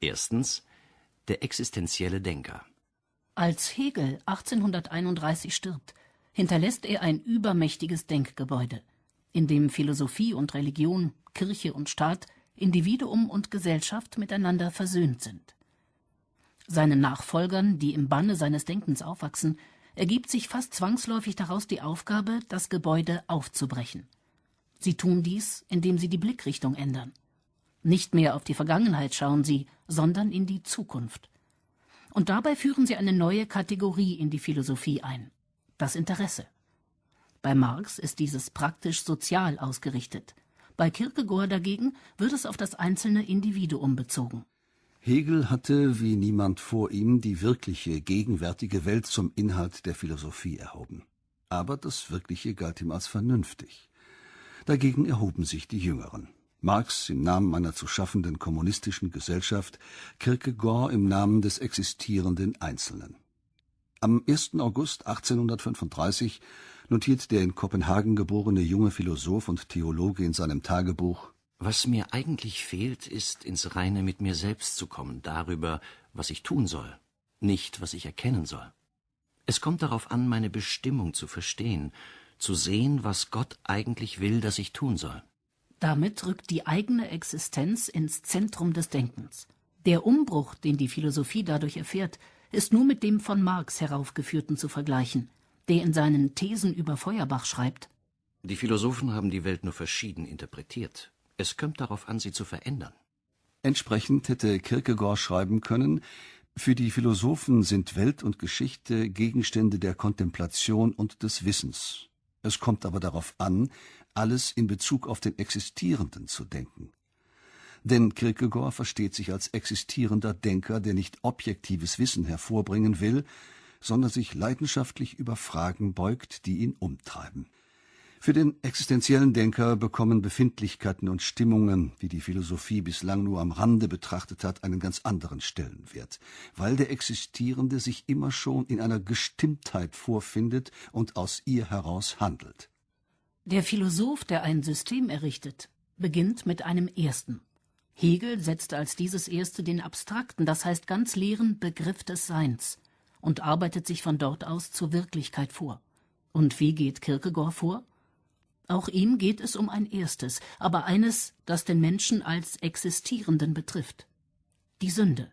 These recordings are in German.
Erstens der existenzielle Denker. Als Hegel 1831 stirbt, hinterlässt er ein übermächtiges Denkgebäude, in dem Philosophie und Religion, Kirche und Staat, Individuum und Gesellschaft miteinander versöhnt sind. Seinen Nachfolgern, die im Banne seines Denkens aufwachsen, ergibt sich fast zwangsläufig daraus die Aufgabe, das Gebäude aufzubrechen. Sie tun dies, indem sie die Blickrichtung ändern. Nicht mehr auf die Vergangenheit schauen sie, sondern in die Zukunft. Und dabei führen sie eine neue Kategorie in die Philosophie ein das Interesse. Bei Marx ist dieses praktisch sozial ausgerichtet. Bei Kierkegaard dagegen wird es auf das einzelne Individuum bezogen. Hegel hatte wie niemand vor ihm die wirkliche, gegenwärtige Welt zum Inhalt der Philosophie erhoben. Aber das Wirkliche galt ihm als vernünftig. Dagegen erhoben sich die Jüngeren. Marx im Namen einer zu schaffenden kommunistischen Gesellschaft, Kierkegaard im Namen des existierenden Einzelnen. Am 1. August 1835 notiert der in Kopenhagen geborene junge Philosoph und Theologe in seinem Tagebuch Was mir eigentlich fehlt, ist, ins Reine mit mir selbst zu kommen, darüber, was ich tun soll, nicht, was ich erkennen soll. Es kommt darauf an, meine Bestimmung zu verstehen, zu sehen, was Gott eigentlich will, dass ich tun soll. Damit rückt die eigene Existenz ins Zentrum des Denkens. Der Umbruch, den die Philosophie dadurch erfährt, ist nur mit dem von Marx heraufgeführten zu vergleichen, der in seinen Thesen über Feuerbach schreibt Die Philosophen haben die Welt nur verschieden interpretiert. Es kommt darauf an, sie zu verändern. Entsprechend hätte Kierkegaard schreiben können Für die Philosophen sind Welt und Geschichte Gegenstände der Kontemplation und des Wissens. Es kommt aber darauf an, alles in Bezug auf den Existierenden zu denken. Denn Kierkegaard versteht sich als existierender Denker, der nicht objektives Wissen hervorbringen will, sondern sich leidenschaftlich über Fragen beugt, die ihn umtreiben. Für den existenziellen Denker bekommen Befindlichkeiten und Stimmungen, die die Philosophie bislang nur am Rande betrachtet hat, einen ganz anderen Stellenwert, weil der Existierende sich immer schon in einer Gestimmtheit vorfindet und aus ihr heraus handelt. Der Philosoph, der ein System errichtet, beginnt mit einem ersten. Hegel setzte als dieses erste den abstrakten, das heißt ganz leeren Begriff des Seins und arbeitet sich von dort aus zur Wirklichkeit vor. Und wie geht Kierkegaard vor? Auch ihm geht es um ein erstes, aber eines, das den Menschen als Existierenden betrifft. Die Sünde.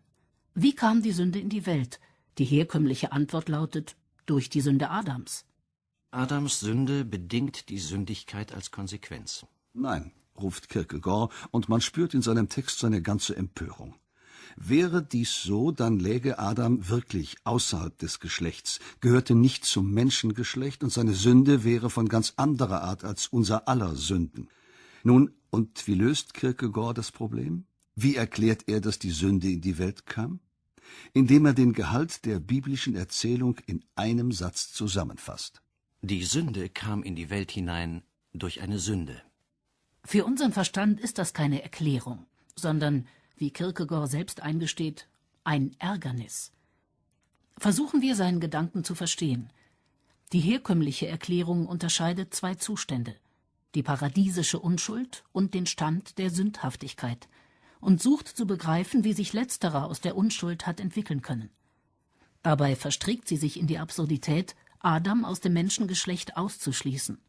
Wie kam die Sünde in die Welt? Die herkömmliche Antwort lautet durch die Sünde Adams. Adams Sünde bedingt die Sündigkeit als Konsequenz. Nein, ruft Kierkegaard, und man spürt in seinem Text seine ganze Empörung. Wäre dies so, dann läge Adam wirklich außerhalb des Geschlechts, gehörte nicht zum Menschengeschlecht und seine Sünde wäre von ganz anderer Art als unser aller Sünden. Nun, und wie löst Kierkegaard das Problem? Wie erklärt er, dass die Sünde in die Welt kam? Indem er den Gehalt der biblischen Erzählung in einem Satz zusammenfasst. Die Sünde kam in die Welt hinein durch eine Sünde. Für unseren Verstand ist das keine Erklärung, sondern, wie Kierkegaard selbst eingesteht, ein Ärgernis. Versuchen wir seinen Gedanken zu verstehen. Die herkömmliche Erklärung unterscheidet zwei Zustände, die paradiesische Unschuld und den Stand der Sündhaftigkeit, und sucht zu begreifen, wie sich letzterer aus der Unschuld hat entwickeln können. Dabei verstrickt sie sich in die Absurdität, Adam aus dem Menschengeschlecht auszuschließen –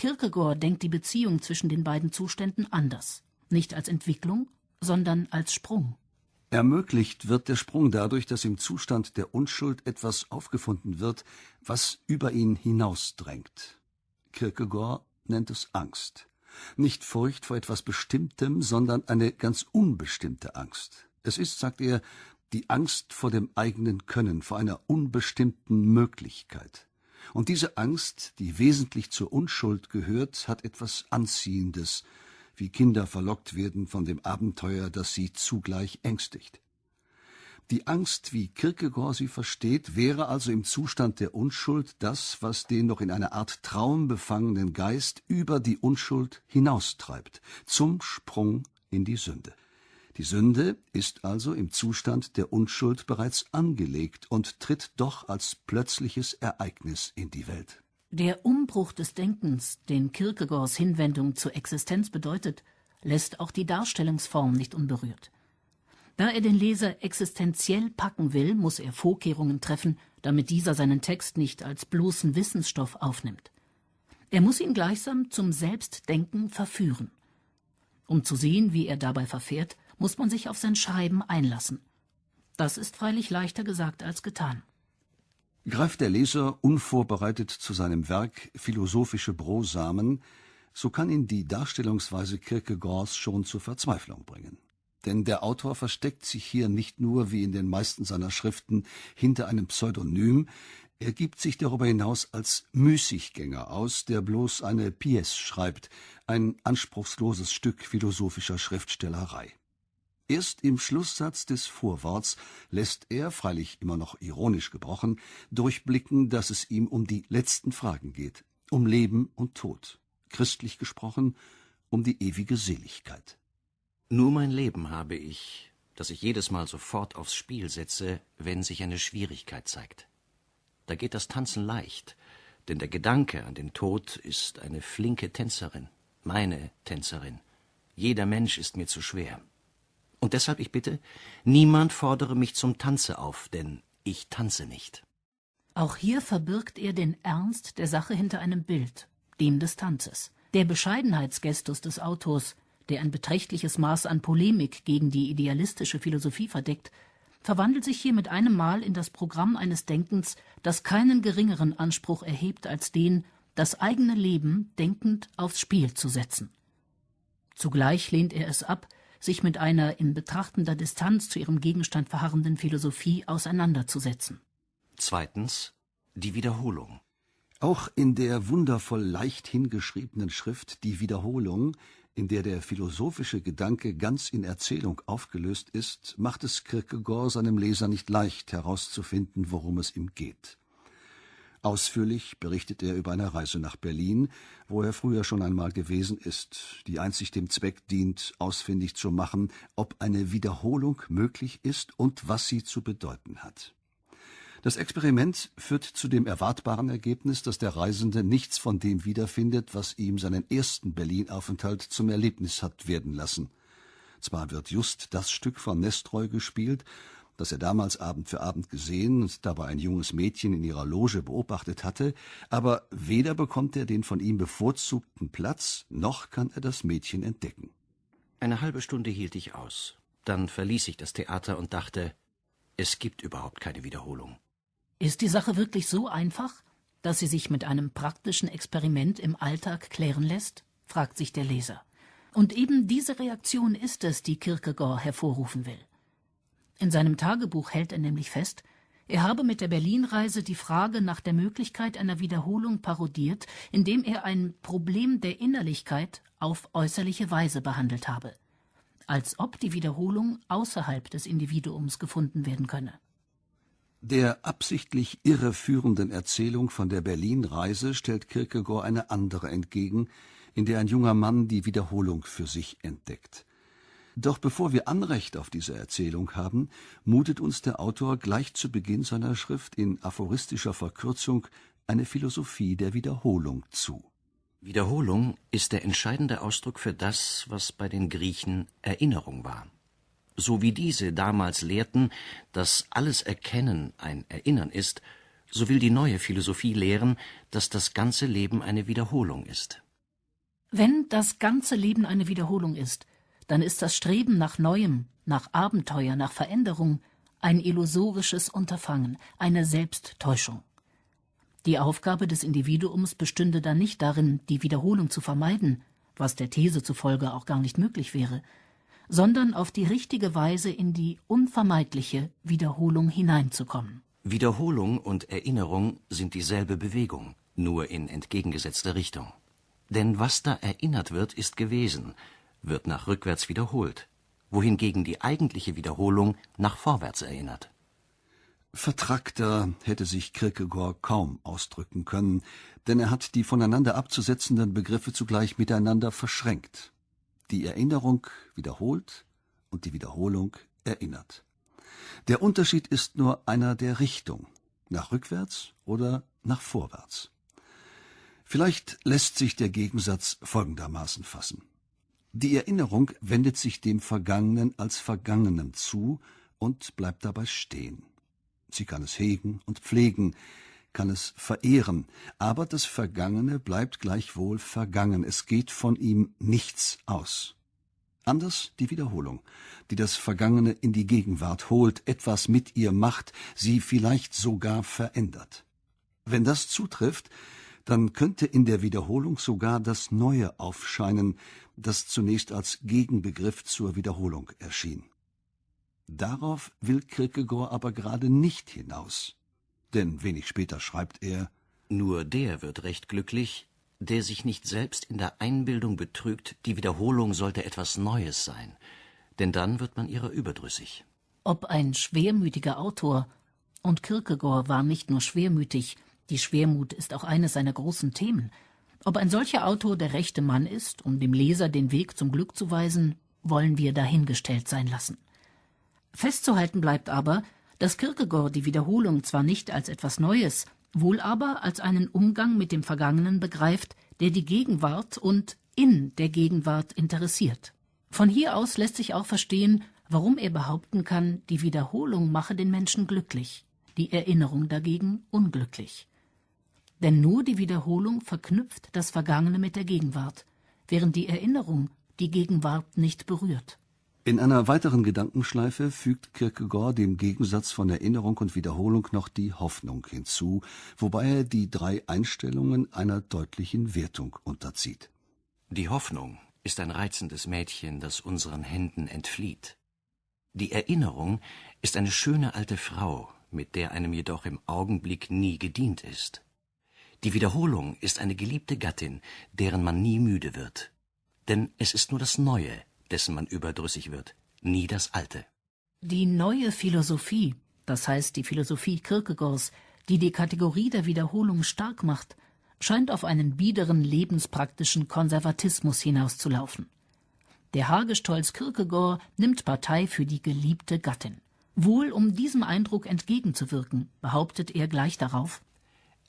Kierkegaard denkt die Beziehung zwischen den beiden Zuständen anders, nicht als Entwicklung, sondern als Sprung. Ermöglicht wird der Sprung dadurch, dass im Zustand der Unschuld etwas aufgefunden wird, was über ihn hinausdrängt. Kierkegaard nennt es Angst. Nicht Furcht vor etwas Bestimmtem, sondern eine ganz unbestimmte Angst. Es ist, sagt er, die Angst vor dem eigenen Können, vor einer unbestimmten Möglichkeit. Und diese Angst, die wesentlich zur Unschuld gehört, hat etwas Anziehendes, wie Kinder verlockt werden von dem Abenteuer, das sie zugleich ängstigt. Die Angst, wie Kierkegaard sie versteht, wäre also im Zustand der Unschuld das, was den noch in einer Art Traum befangenen Geist über die Unschuld hinaustreibt, zum Sprung in die Sünde. Die Sünde ist also im Zustand der Unschuld bereits angelegt und tritt doch als plötzliches Ereignis in die Welt. Der Umbruch des Denkens, den Kierkegaards Hinwendung zur Existenz bedeutet, lässt auch die Darstellungsform nicht unberührt. Da er den Leser existenziell packen will, muss er Vorkehrungen treffen, damit dieser seinen Text nicht als bloßen Wissensstoff aufnimmt. Er muss ihn gleichsam zum Selbstdenken verführen. Um zu sehen, wie er dabei verfährt, muss man sich auf sein Schreiben einlassen. Das ist freilich leichter gesagt als getan. Greift der Leser unvorbereitet zu seinem Werk philosophische Brosamen, so kann ihn die Darstellungsweise Kierkegaards schon zur Verzweiflung bringen. Denn der Autor versteckt sich hier nicht nur, wie in den meisten seiner Schriften, hinter einem Pseudonym, er gibt sich darüber hinaus als Müßiggänger aus, der bloß eine Pièce schreibt, ein anspruchsloses Stück philosophischer Schriftstellerei. Erst im Schlusssatz des Vorworts lässt er, freilich immer noch ironisch gebrochen, durchblicken, dass es ihm um die letzten Fragen geht, um Leben und Tod, christlich gesprochen, um die ewige Seligkeit. Nur mein Leben habe ich, das ich jedes Mal sofort aufs Spiel setze, wenn sich eine Schwierigkeit zeigt. Da geht das Tanzen leicht, denn der Gedanke an den Tod ist eine flinke Tänzerin, meine Tänzerin. Jeder Mensch ist mir zu schwer. Und deshalb, ich bitte, niemand fordere mich zum Tanze auf, denn ich tanze nicht. Auch hier verbirgt er den Ernst der Sache hinter einem Bild, dem des Tanzes. Der Bescheidenheitsgestus des Autors der ein beträchtliches Maß an Polemik gegen die idealistische Philosophie verdeckt, verwandelt sich hier mit einem Mal in das Programm eines Denkens, das keinen geringeren Anspruch erhebt als den, das eigene Leben denkend aufs Spiel zu setzen. Zugleich lehnt er es ab, sich mit einer in betrachtender Distanz zu ihrem Gegenstand verharrenden Philosophie auseinanderzusetzen. Zweitens die Wiederholung. Auch in der wundervoll leicht hingeschriebenen Schrift Die Wiederholung in der der philosophische Gedanke ganz in Erzählung aufgelöst ist, macht es Kierkegaard seinem Leser nicht leicht herauszufinden, worum es ihm geht. Ausführlich berichtet er über eine Reise nach Berlin, wo er früher schon einmal gewesen ist, die einzig dem Zweck dient, ausfindig zu machen, ob eine Wiederholung möglich ist und was sie zu bedeuten hat. Das Experiment führt zu dem erwartbaren Ergebnis, dass der Reisende nichts von dem wiederfindet, was ihm seinen ersten Berlin-Aufenthalt zum Erlebnis hat werden lassen. Zwar wird just das Stück von Nestroy gespielt, das er damals Abend für Abend gesehen und dabei ein junges Mädchen in ihrer Loge beobachtet hatte, aber weder bekommt er den von ihm bevorzugten Platz, noch kann er das Mädchen entdecken. Eine halbe Stunde hielt ich aus. Dann verließ ich das Theater und dachte, es gibt überhaupt keine Wiederholung. Ist die Sache wirklich so einfach, dass sie sich mit einem praktischen Experiment im Alltag klären lässt? fragt sich der Leser. Und eben diese Reaktion ist es, die Kierkegaard hervorrufen will. In seinem Tagebuch hält er nämlich fest, er habe mit der Berlinreise die Frage nach der Möglichkeit einer Wiederholung parodiert, indem er ein Problem der Innerlichkeit auf äußerliche Weise behandelt habe, als ob die Wiederholung außerhalb des Individuums gefunden werden könne. Der absichtlich irreführenden Erzählung von der Berlin-Reise stellt Kierkegaard eine andere entgegen, in der ein junger Mann die Wiederholung für sich entdeckt. Doch bevor wir Anrecht auf diese Erzählung haben, mutet uns der Autor gleich zu Beginn seiner Schrift in aphoristischer Verkürzung eine Philosophie der Wiederholung zu. Wiederholung ist der entscheidende Ausdruck für das, was bei den Griechen Erinnerung war so wie diese damals lehrten, dass alles Erkennen ein Erinnern ist, so will die neue Philosophie lehren, dass das ganze Leben eine Wiederholung ist. Wenn das ganze Leben eine Wiederholung ist, dann ist das Streben nach Neuem, nach Abenteuer, nach Veränderung ein illusorisches Unterfangen, eine Selbsttäuschung. Die Aufgabe des Individuums bestünde dann nicht darin, die Wiederholung zu vermeiden, was der These zufolge auch gar nicht möglich wäre, sondern auf die richtige Weise in die unvermeidliche Wiederholung hineinzukommen. Wiederholung und Erinnerung sind dieselbe Bewegung, nur in entgegengesetzter Richtung. Denn was da erinnert wird, ist gewesen, wird nach rückwärts wiederholt, wohingegen die eigentliche Wiederholung nach vorwärts erinnert. Vertrackter hätte sich Kierkegaard kaum ausdrücken können, denn er hat die voneinander abzusetzenden Begriffe zugleich miteinander verschränkt die Erinnerung wiederholt und die Wiederholung erinnert. Der Unterschied ist nur einer der Richtung, nach rückwärts oder nach vorwärts. Vielleicht lässt sich der Gegensatz folgendermaßen fassen. Die Erinnerung wendet sich dem Vergangenen als Vergangenem zu und bleibt dabei stehen. Sie kann es hegen und pflegen, kann es verehren, aber das Vergangene bleibt gleichwohl vergangen, es geht von ihm nichts aus. Anders die Wiederholung, die das Vergangene in die Gegenwart holt, etwas mit ihr macht, sie vielleicht sogar verändert. Wenn das zutrifft, dann könnte in der Wiederholung sogar das Neue aufscheinen, das zunächst als Gegenbegriff zur Wiederholung erschien. Darauf will Kierkegaard aber gerade nicht hinaus. Denn wenig später schreibt er Nur der wird recht glücklich, der sich nicht selbst in der Einbildung betrügt, die Wiederholung sollte etwas Neues sein, denn dann wird man ihrer überdrüssig. Ob ein schwermütiger Autor, und Kierkegaard war nicht nur schwermütig, die Schwermut ist auch eines seiner großen Themen, ob ein solcher Autor der rechte Mann ist, um dem Leser den Weg zum Glück zu weisen, wollen wir dahingestellt sein lassen. Festzuhalten bleibt aber, dass Kierkegaard die Wiederholung zwar nicht als etwas Neues, wohl aber als einen Umgang mit dem Vergangenen begreift, der die Gegenwart und in der Gegenwart interessiert. Von hier aus lässt sich auch verstehen, warum er behaupten kann, die Wiederholung mache den Menschen glücklich, die Erinnerung dagegen unglücklich. Denn nur die Wiederholung verknüpft das Vergangene mit der Gegenwart, während die Erinnerung die Gegenwart nicht berührt. In einer weiteren Gedankenschleife fügt Kierkegaard dem Gegensatz von Erinnerung und Wiederholung noch die Hoffnung hinzu, wobei er die drei Einstellungen einer deutlichen Wertung unterzieht. Die Hoffnung ist ein reizendes Mädchen, das unseren Händen entflieht. Die Erinnerung ist eine schöne alte Frau, mit der einem jedoch im Augenblick nie gedient ist. Die Wiederholung ist eine geliebte Gattin, deren man nie müde wird. Denn es ist nur das Neue, dessen man überdrüssig wird, nie das Alte. Die neue Philosophie, das heißt die Philosophie Kierkegaards, die die Kategorie der Wiederholung stark macht, scheint auf einen biederen lebenspraktischen Konservatismus hinauszulaufen. Der Hagestolz Kierkegaard nimmt Partei für die geliebte Gattin. Wohl um diesem Eindruck entgegenzuwirken, behauptet er gleich darauf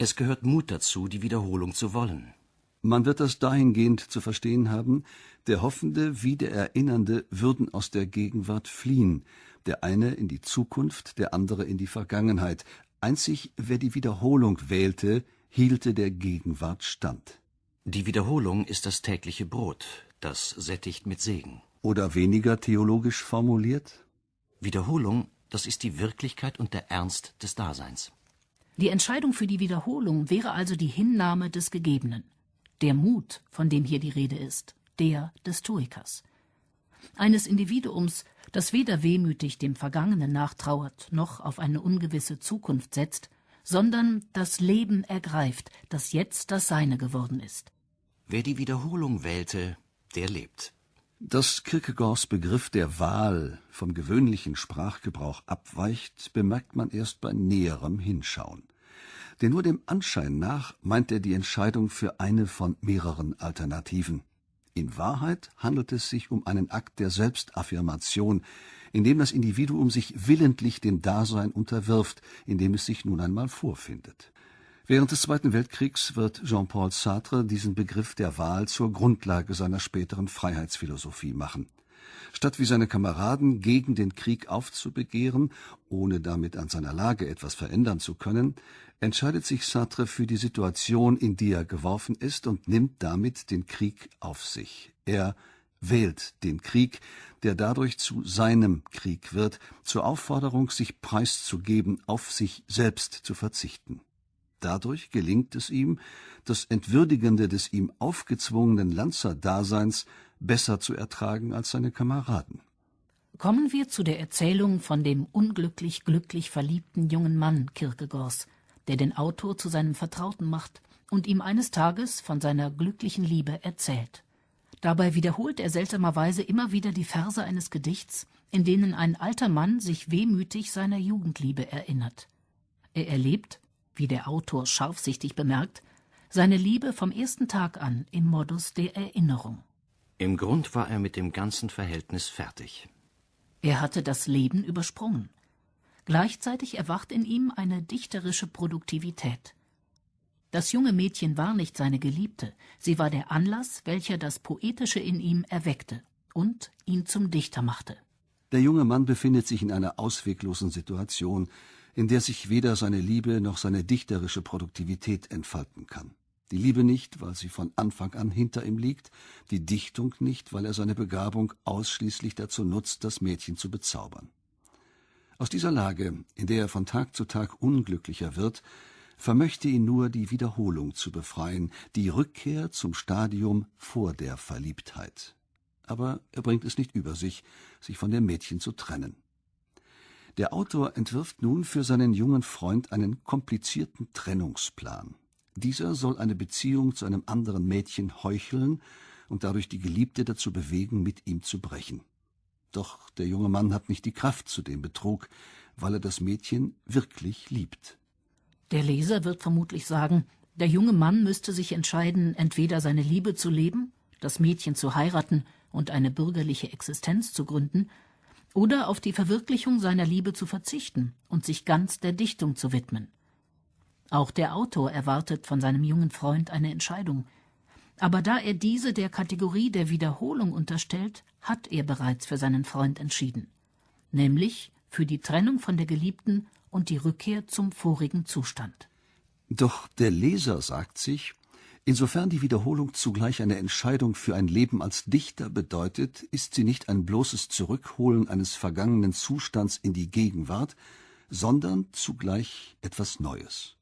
Es gehört Mut dazu, die Wiederholung zu wollen. Man wird das dahingehend zu verstehen haben, der Hoffende wie der Erinnernde würden aus der Gegenwart fliehen, der eine in die Zukunft, der andere in die Vergangenheit. Einzig wer die Wiederholung wählte, hielte der Gegenwart stand. Die Wiederholung ist das tägliche Brot, das sättigt mit Segen. Oder weniger theologisch formuliert? Wiederholung, das ist die Wirklichkeit und der Ernst des Daseins. Die Entscheidung für die Wiederholung wäre also die Hinnahme des Gegebenen. Der Mut, von dem hier die Rede ist, der des Stoikers. Eines Individuums, das weder wehmütig dem Vergangenen nachtrauert, noch auf eine ungewisse Zukunft setzt, sondern das Leben ergreift, das jetzt das Seine geworden ist. Wer die Wiederholung wählte, der lebt. Dass Kierkegaards Begriff der Wahl vom gewöhnlichen Sprachgebrauch abweicht, bemerkt man erst bei näherem Hinschauen. Denn nur dem Anschein nach meint er die Entscheidung für eine von mehreren Alternativen. In Wahrheit handelt es sich um einen Akt der Selbstaffirmation, in dem das Individuum sich willentlich dem Dasein unterwirft, in dem es sich nun einmal vorfindet. Während des Zweiten Weltkriegs wird Jean-Paul Sartre diesen Begriff der Wahl zur Grundlage seiner späteren Freiheitsphilosophie machen. Statt wie seine Kameraden gegen den Krieg aufzubegehren, ohne damit an seiner Lage etwas verändern zu können, entscheidet sich Sartre für die Situation, in die er geworfen ist, und nimmt damit den Krieg auf sich. Er wählt den Krieg, der dadurch zu seinem Krieg wird, zur Aufforderung, sich preiszugeben, auf sich selbst zu verzichten. Dadurch gelingt es ihm, das Entwürdigende des ihm aufgezwungenen Lanzerdaseins besser zu ertragen als seine Kameraden. Kommen wir zu der Erzählung von dem unglücklich glücklich verliebten jungen Mann Kierkegaards, der den Autor zu seinem Vertrauten macht und ihm eines Tages von seiner glücklichen Liebe erzählt. Dabei wiederholt er seltsamerweise immer wieder die Verse eines Gedichts, in denen ein alter Mann sich wehmütig seiner Jugendliebe erinnert. Er erlebt, wie der Autor scharfsichtig bemerkt, seine Liebe vom ersten Tag an im Modus der Erinnerung. Im Grund war er mit dem ganzen Verhältnis fertig. Er hatte das Leben übersprungen. Gleichzeitig erwacht in ihm eine dichterische Produktivität. Das junge Mädchen war nicht seine Geliebte, sie war der Anlass, welcher das Poetische in ihm erweckte und ihn zum Dichter machte. Der junge Mann befindet sich in einer ausweglosen Situation, in der sich weder seine Liebe noch seine dichterische Produktivität entfalten kann. Die Liebe nicht, weil sie von Anfang an hinter ihm liegt, die Dichtung nicht, weil er seine Begabung ausschließlich dazu nutzt, das Mädchen zu bezaubern. Aus dieser Lage, in der er von Tag zu Tag unglücklicher wird, vermöchte ihn nur die Wiederholung zu befreien, die Rückkehr zum Stadium vor der Verliebtheit. Aber er bringt es nicht über sich, sich von dem Mädchen zu trennen. Der Autor entwirft nun für seinen jungen Freund einen komplizierten Trennungsplan. Dieser soll eine Beziehung zu einem anderen Mädchen heucheln und dadurch die Geliebte dazu bewegen, mit ihm zu brechen. Doch der junge Mann hat nicht die Kraft zu dem Betrug, weil er das Mädchen wirklich liebt. Der Leser wird vermutlich sagen, der junge Mann müsste sich entscheiden, entweder seine Liebe zu leben, das Mädchen zu heiraten und eine bürgerliche Existenz zu gründen, oder auf die Verwirklichung seiner Liebe zu verzichten und sich ganz der Dichtung zu widmen. Auch der Autor erwartet von seinem jungen Freund eine Entscheidung. Aber da er diese der Kategorie der Wiederholung unterstellt, hat er bereits für seinen Freund entschieden, nämlich für die Trennung von der Geliebten und die Rückkehr zum vorigen Zustand. Doch der Leser sagt sich, insofern die Wiederholung zugleich eine Entscheidung für ein Leben als Dichter bedeutet, ist sie nicht ein bloßes Zurückholen eines vergangenen Zustands in die Gegenwart, sondern zugleich etwas Neues.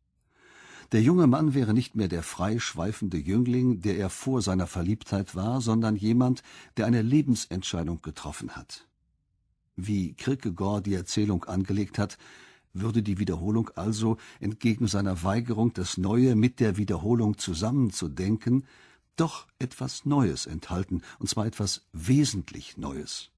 Der junge Mann wäre nicht mehr der frei schweifende Jüngling, der er vor seiner Verliebtheit war, sondern jemand, der eine Lebensentscheidung getroffen hat. Wie Kierkegaard die Erzählung angelegt hat, würde die Wiederholung also entgegen seiner Weigerung, das Neue mit der Wiederholung zusammenzudenken, doch etwas Neues enthalten, und zwar etwas wesentlich Neues.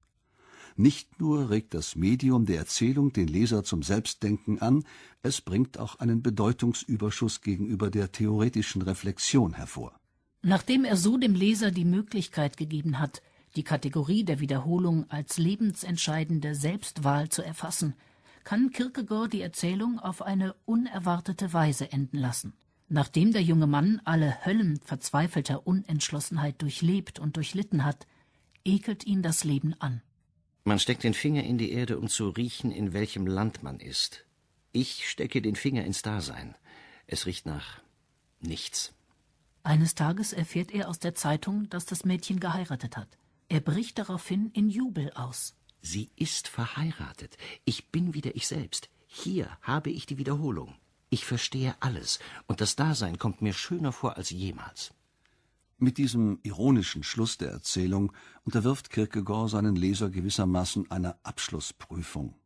Nicht nur regt das Medium der Erzählung den Leser zum Selbstdenken an, es bringt auch einen Bedeutungsüberschuss gegenüber der theoretischen Reflexion hervor. Nachdem er so dem Leser die Möglichkeit gegeben hat, die Kategorie der Wiederholung als lebensentscheidende Selbstwahl zu erfassen, kann Kierkegaard die Erzählung auf eine unerwartete Weise enden lassen. Nachdem der junge Mann alle Höllen verzweifelter Unentschlossenheit durchlebt und durchlitten hat, ekelt ihn das Leben an. Man steckt den Finger in die Erde, um zu riechen, in welchem Land man ist. Ich stecke den Finger ins Dasein. Es riecht nach nichts. Eines Tages erfährt er aus der Zeitung, dass das Mädchen geheiratet hat. Er bricht daraufhin in Jubel aus. Sie ist verheiratet. Ich bin wieder ich selbst. Hier habe ich die Wiederholung. Ich verstehe alles, und das Dasein kommt mir schöner vor als jemals. Mit diesem ironischen Schluss der Erzählung unterwirft Kierkegaard seinen Leser gewissermaßen einer Abschlussprüfung.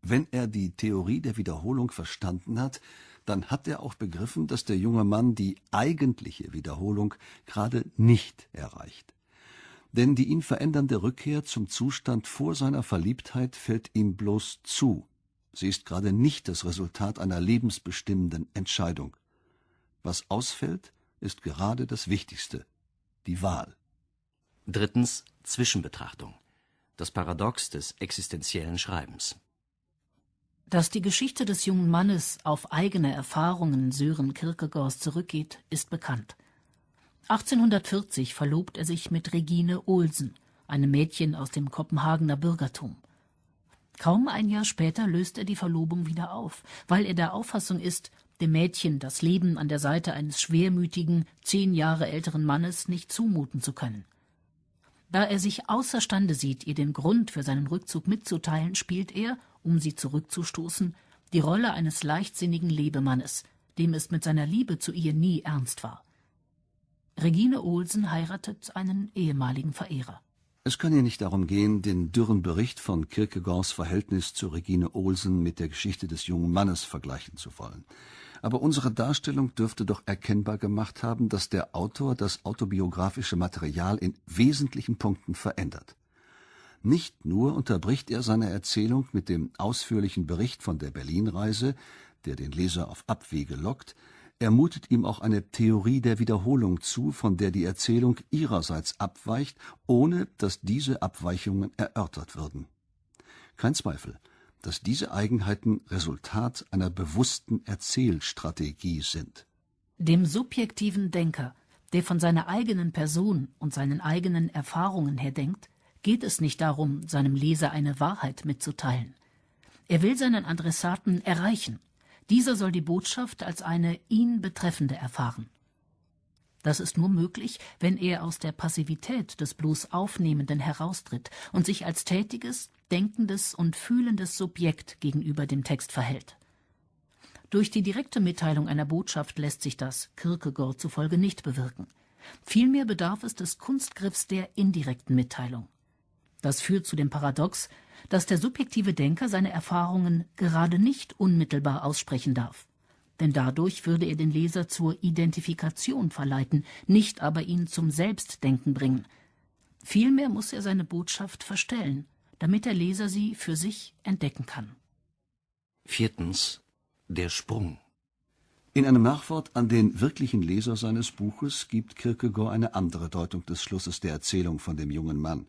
Wenn er die Theorie der Wiederholung verstanden hat, dann hat er auch begriffen, dass der junge Mann die eigentliche Wiederholung gerade nicht erreicht. Denn die ihn verändernde Rückkehr zum Zustand vor seiner Verliebtheit fällt ihm bloß zu. Sie ist gerade nicht das Resultat einer lebensbestimmenden Entscheidung. Was ausfällt, ist gerade das Wichtigste, die Wahl. Drittens Zwischenbetrachtung. Das Paradox des existenziellen Schreibens. Dass die Geschichte des jungen Mannes auf eigene Erfahrungen Sören Kierkegaards zurückgeht, ist bekannt. 1840 verlobt er sich mit Regine Olsen, einem Mädchen aus dem Kopenhagener Bürgertum. Kaum ein Jahr später löst er die Verlobung wieder auf, weil er der Auffassung ist, dem Mädchen das Leben an der Seite eines schwermütigen, zehn Jahre älteren Mannes nicht zumuten zu können. Da er sich außerstande sieht, ihr den Grund für seinen Rückzug mitzuteilen, spielt er, um sie zurückzustoßen, die Rolle eines leichtsinnigen Lebemannes, dem es mit seiner Liebe zu ihr nie ernst war. Regine Olsen heiratet einen ehemaligen Verehrer. Es kann hier nicht darum gehen, den dürren Bericht von Kierkegaards Verhältnis zu Regine Olsen mit der Geschichte des jungen Mannes vergleichen zu wollen. Aber unsere Darstellung dürfte doch erkennbar gemacht haben, dass der Autor das autobiografische Material in wesentlichen Punkten verändert. Nicht nur unterbricht er seine Erzählung mit dem ausführlichen Bericht von der Berlinreise, der den Leser auf Abwege lockt, er mutet ihm auch eine Theorie der Wiederholung zu, von der die Erzählung ihrerseits abweicht, ohne dass diese Abweichungen erörtert würden. Kein Zweifel, dass diese Eigenheiten Resultat einer bewussten Erzählstrategie sind. Dem subjektiven Denker, der von seiner eigenen Person und seinen eigenen Erfahrungen her denkt, geht es nicht darum, seinem Leser eine Wahrheit mitzuteilen. Er will seinen Adressaten erreichen. Dieser soll die Botschaft als eine ihn betreffende erfahren. Das ist nur möglich, wenn er aus der Passivität des bloß Aufnehmenden heraustritt und sich als tätiges, denkendes und fühlendes Subjekt gegenüber dem Text verhält. Durch die direkte Mitteilung einer Botschaft lässt sich das Kierkegaard zufolge nicht bewirken. Vielmehr bedarf es des Kunstgriffs der indirekten Mitteilung. Das führt zu dem Paradox, dass der subjektive Denker seine Erfahrungen gerade nicht unmittelbar aussprechen darf. Denn dadurch würde er den Leser zur Identifikation verleiten, nicht aber ihn zum Selbstdenken bringen. Vielmehr muss er seine Botschaft verstellen, damit der Leser sie für sich entdecken kann. Viertens. Der Sprung. In einem Nachwort an den wirklichen Leser seines Buches gibt Kierkegaard eine andere Deutung des Schlusses der Erzählung von dem jungen Mann.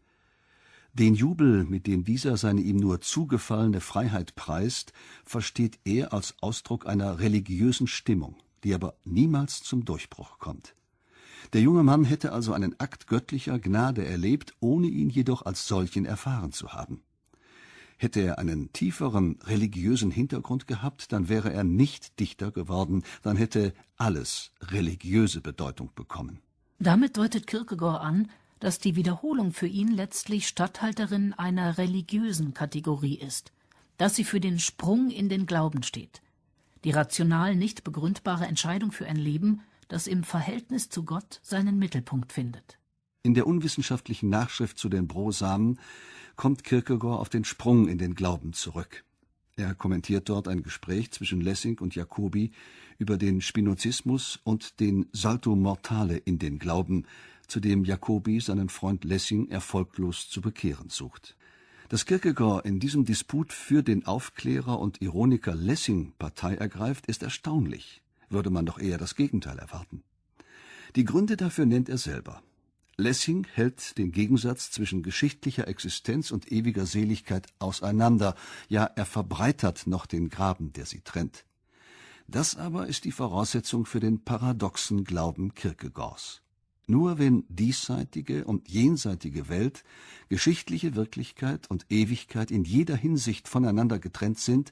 Den Jubel, mit dem dieser seine ihm nur zugefallene Freiheit preist, versteht er als Ausdruck einer religiösen Stimmung, die aber niemals zum Durchbruch kommt. Der junge Mann hätte also einen Akt göttlicher Gnade erlebt, ohne ihn jedoch als solchen erfahren zu haben. Hätte er einen tieferen religiösen Hintergrund gehabt, dann wäre er nicht Dichter geworden, dann hätte alles religiöse Bedeutung bekommen. Damit deutet Kierkegaard an, dass die Wiederholung für ihn letztlich Statthalterin einer religiösen Kategorie ist, dass sie für den Sprung in den Glauben steht. Die rational nicht begründbare Entscheidung für ein Leben, das im Verhältnis zu Gott seinen Mittelpunkt findet. In der unwissenschaftlichen Nachschrift zu den Brosamen kommt Kierkegaard auf den Sprung in den Glauben zurück. Er kommentiert dort ein Gespräch zwischen Lessing und Jacobi über den Spinozismus und den Salto Mortale in den Glauben, zu dem Jacobi seinen Freund Lessing erfolglos zu bekehren sucht. Dass Kierkegaard in diesem Disput für den Aufklärer und Ironiker Lessing Partei ergreift, ist erstaunlich, würde man doch eher das Gegenteil erwarten. Die Gründe dafür nennt er selber. Lessing hält den Gegensatz zwischen geschichtlicher Existenz und ewiger Seligkeit auseinander, ja er verbreitert noch den Graben, der sie trennt. Das aber ist die Voraussetzung für den paradoxen Glauben Kierkegaards. Nur wenn diesseitige und jenseitige Welt, geschichtliche Wirklichkeit und Ewigkeit in jeder Hinsicht voneinander getrennt sind,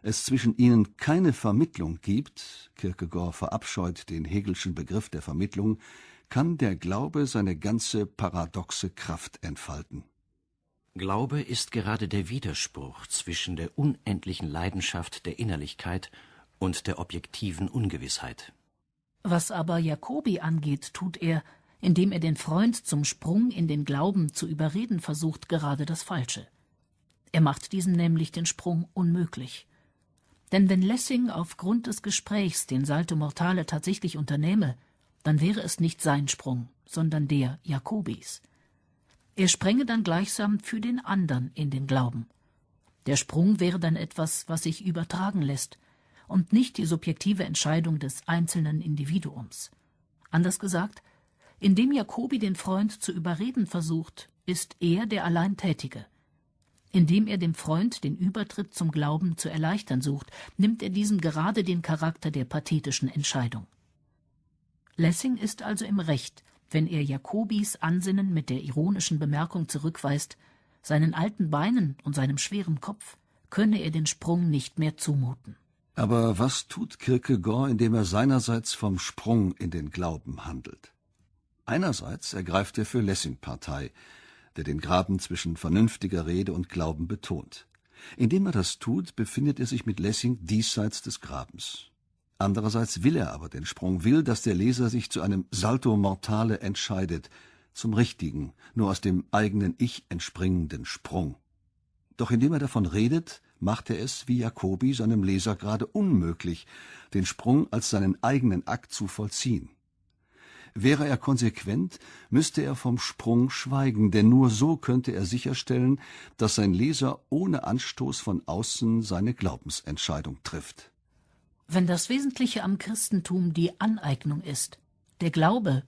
es zwischen ihnen keine Vermittlung gibt, Kierkegaard verabscheut den Hegelschen Begriff der Vermittlung, kann der Glaube seine ganze paradoxe Kraft entfalten. Glaube ist gerade der Widerspruch zwischen der unendlichen Leidenschaft der Innerlichkeit und der objektiven Ungewissheit. Was aber Jacobi angeht, tut er, indem er den Freund zum Sprung in den Glauben zu überreden versucht, gerade das Falsche. Er macht diesem nämlich den Sprung unmöglich. Denn wenn Lessing aufgrund des Gesprächs den Salto Mortale tatsächlich unternehme, dann wäre es nicht sein Sprung, sondern der Jakobis. Er sprenge dann gleichsam für den anderen in den Glauben. Der Sprung wäre dann etwas, was sich übertragen lässt, und nicht die subjektive Entscheidung des einzelnen Individuums. Anders gesagt, indem Jakobi den Freund zu überreden versucht, ist er der Alleintätige. Indem er dem Freund den Übertritt zum Glauben zu erleichtern sucht, nimmt er diesem gerade den Charakter der pathetischen Entscheidung. Lessing ist also im Recht, wenn er Jakobis Ansinnen mit der ironischen Bemerkung zurückweist, seinen alten Beinen und seinem schweren Kopf könne er den Sprung nicht mehr zumuten. Aber was tut Kierkegaard, indem er seinerseits vom Sprung in den Glauben handelt? Einerseits ergreift er für Lessing Partei, der den Graben zwischen vernünftiger Rede und Glauben betont. Indem er das tut, befindet er sich mit Lessing diesseits des Grabens. Andererseits will er aber den Sprung, will, dass der Leser sich zu einem Salto Mortale entscheidet, zum richtigen, nur aus dem eigenen Ich entspringenden Sprung. Doch indem er davon redet, macht er es, wie Jacobi, seinem Leser gerade unmöglich, den Sprung als seinen eigenen Akt zu vollziehen. Wäre er konsequent, müsste er vom Sprung schweigen, denn nur so könnte er sicherstellen, dass sein Leser ohne Anstoß von außen seine Glaubensentscheidung trifft. Wenn das Wesentliche am Christentum die Aneignung ist, der Glaube,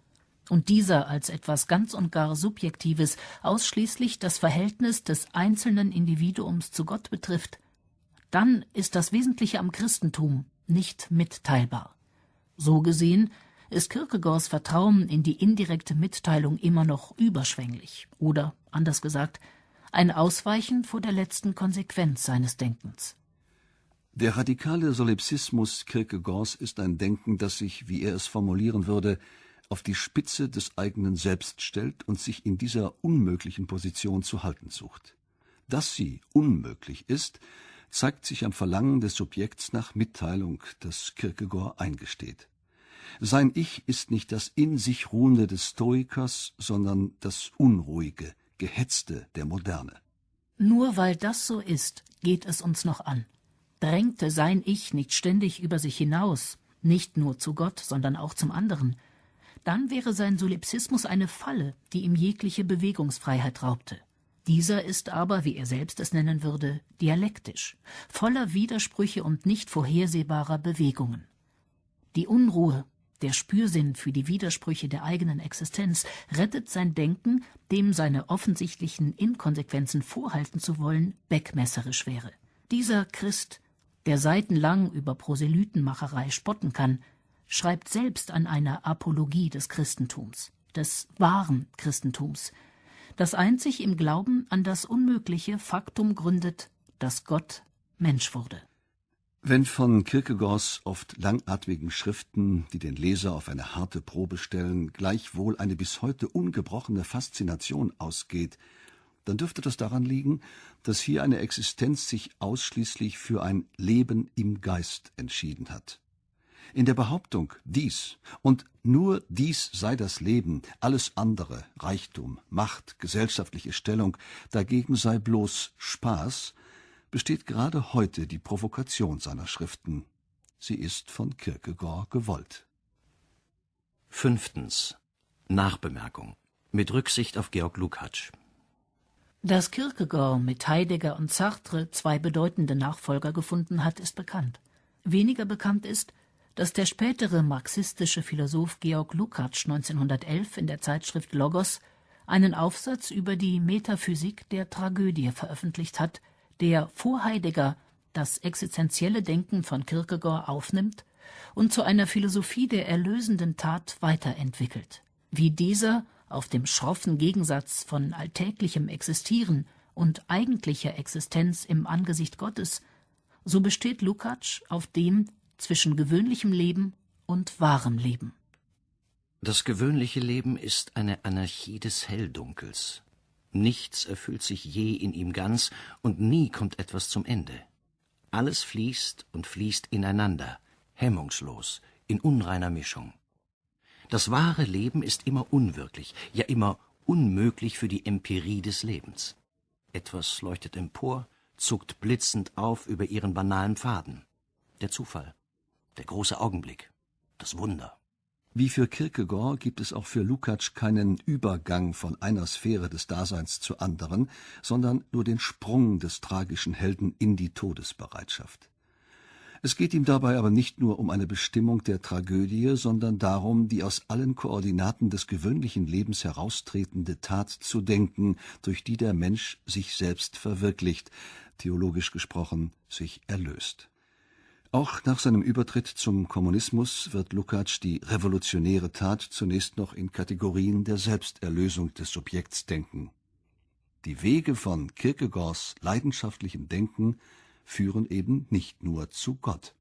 und dieser als etwas ganz und gar Subjektives ausschließlich das Verhältnis des einzelnen Individuums zu Gott betrifft, dann ist das Wesentliche am Christentum nicht mitteilbar. So gesehen ist Kierkegaards Vertrauen in die indirekte Mitteilung immer noch überschwänglich oder, anders gesagt, ein Ausweichen vor der letzten Konsequenz seines Denkens. Der radikale Solipsismus Kierkegaards ist ein Denken, das sich, wie er es formulieren würde, auf die Spitze des eigenen Selbst stellt und sich in dieser unmöglichen Position zu halten sucht. Dass sie unmöglich ist, zeigt sich am Verlangen des Subjekts nach Mitteilung, das Kierkegaard eingesteht. Sein Ich ist nicht das in sich Ruhende des Stoikers, sondern das Unruhige, Gehetzte der Moderne. Nur weil das so ist, geht es uns noch an. Drängte sein Ich nicht ständig über sich hinaus, nicht nur zu Gott, sondern auch zum anderen, dann wäre sein Solipsismus eine Falle, die ihm jegliche Bewegungsfreiheit raubte. Dieser ist aber, wie er selbst es nennen würde, dialektisch, voller Widersprüche und nicht vorhersehbarer Bewegungen. Die Unruhe, der Spürsinn für die Widersprüche der eigenen Existenz rettet sein Denken, dem seine offensichtlichen Inkonsequenzen vorhalten zu wollen, beckmesserisch wäre. Dieser Christ, der seitenlang über Proselytenmacherei spotten kann, schreibt selbst an einer Apologie des Christentums, des wahren Christentums, das einzig im Glauben an das unmögliche Faktum gründet, dass Gott Mensch wurde. Wenn von Kierkegaards oft langatmigen Schriften, die den Leser auf eine harte Probe stellen, gleichwohl eine bis heute ungebrochene Faszination ausgeht, dann dürfte das daran liegen, dass hier eine Existenz sich ausschließlich für ein Leben im Geist entschieden hat. In der Behauptung, dies und nur dies sei das Leben, alles andere, Reichtum, Macht, gesellschaftliche Stellung, dagegen sei bloß Spaß, besteht gerade heute die Provokation seiner Schriften. Sie ist von Kierkegaard gewollt. Fünftens. Nachbemerkung. Mit Rücksicht auf Georg Lukács. Dass Kierkegaard mit Heidegger und Sartre zwei bedeutende Nachfolger gefunden hat, ist bekannt. Weniger bekannt ist, dass der spätere marxistische Philosoph Georg Lukács 1911 in der Zeitschrift Logos einen Aufsatz über die Metaphysik der Tragödie veröffentlicht hat, der vor Heidegger das existenzielle Denken von Kierkegaard aufnimmt und zu einer Philosophie der erlösenden Tat weiterentwickelt. Wie dieser auf dem schroffen Gegensatz von alltäglichem Existieren und eigentlicher Existenz im Angesicht Gottes, so besteht Lukács auf dem zwischen gewöhnlichem Leben und wahrem Leben. Das gewöhnliche Leben ist eine Anarchie des Helldunkels. Nichts erfüllt sich je in ihm ganz, und nie kommt etwas zum Ende. Alles fließt und fließt ineinander, hemmungslos, in unreiner Mischung. Das wahre Leben ist immer unwirklich, ja immer unmöglich für die Empirie des Lebens. Etwas leuchtet empor, zuckt blitzend auf über ihren banalen Pfaden. Der Zufall, der große Augenblick, das Wunder. Wie für Kierkegaard gibt es auch für Lukács keinen Übergang von einer Sphäre des Daseins zur anderen, sondern nur den Sprung des tragischen Helden in die Todesbereitschaft. Es geht ihm dabei aber nicht nur um eine Bestimmung der Tragödie, sondern darum, die aus allen Koordinaten des gewöhnlichen Lebens heraustretende Tat zu denken, durch die der Mensch sich selbst verwirklicht, theologisch gesprochen sich erlöst. Auch nach seinem Übertritt zum Kommunismus wird Lukács die revolutionäre Tat zunächst noch in Kategorien der Selbsterlösung des Subjekts denken. Die Wege von Kierkegaards leidenschaftlichem Denken führen eben nicht nur zu Gott.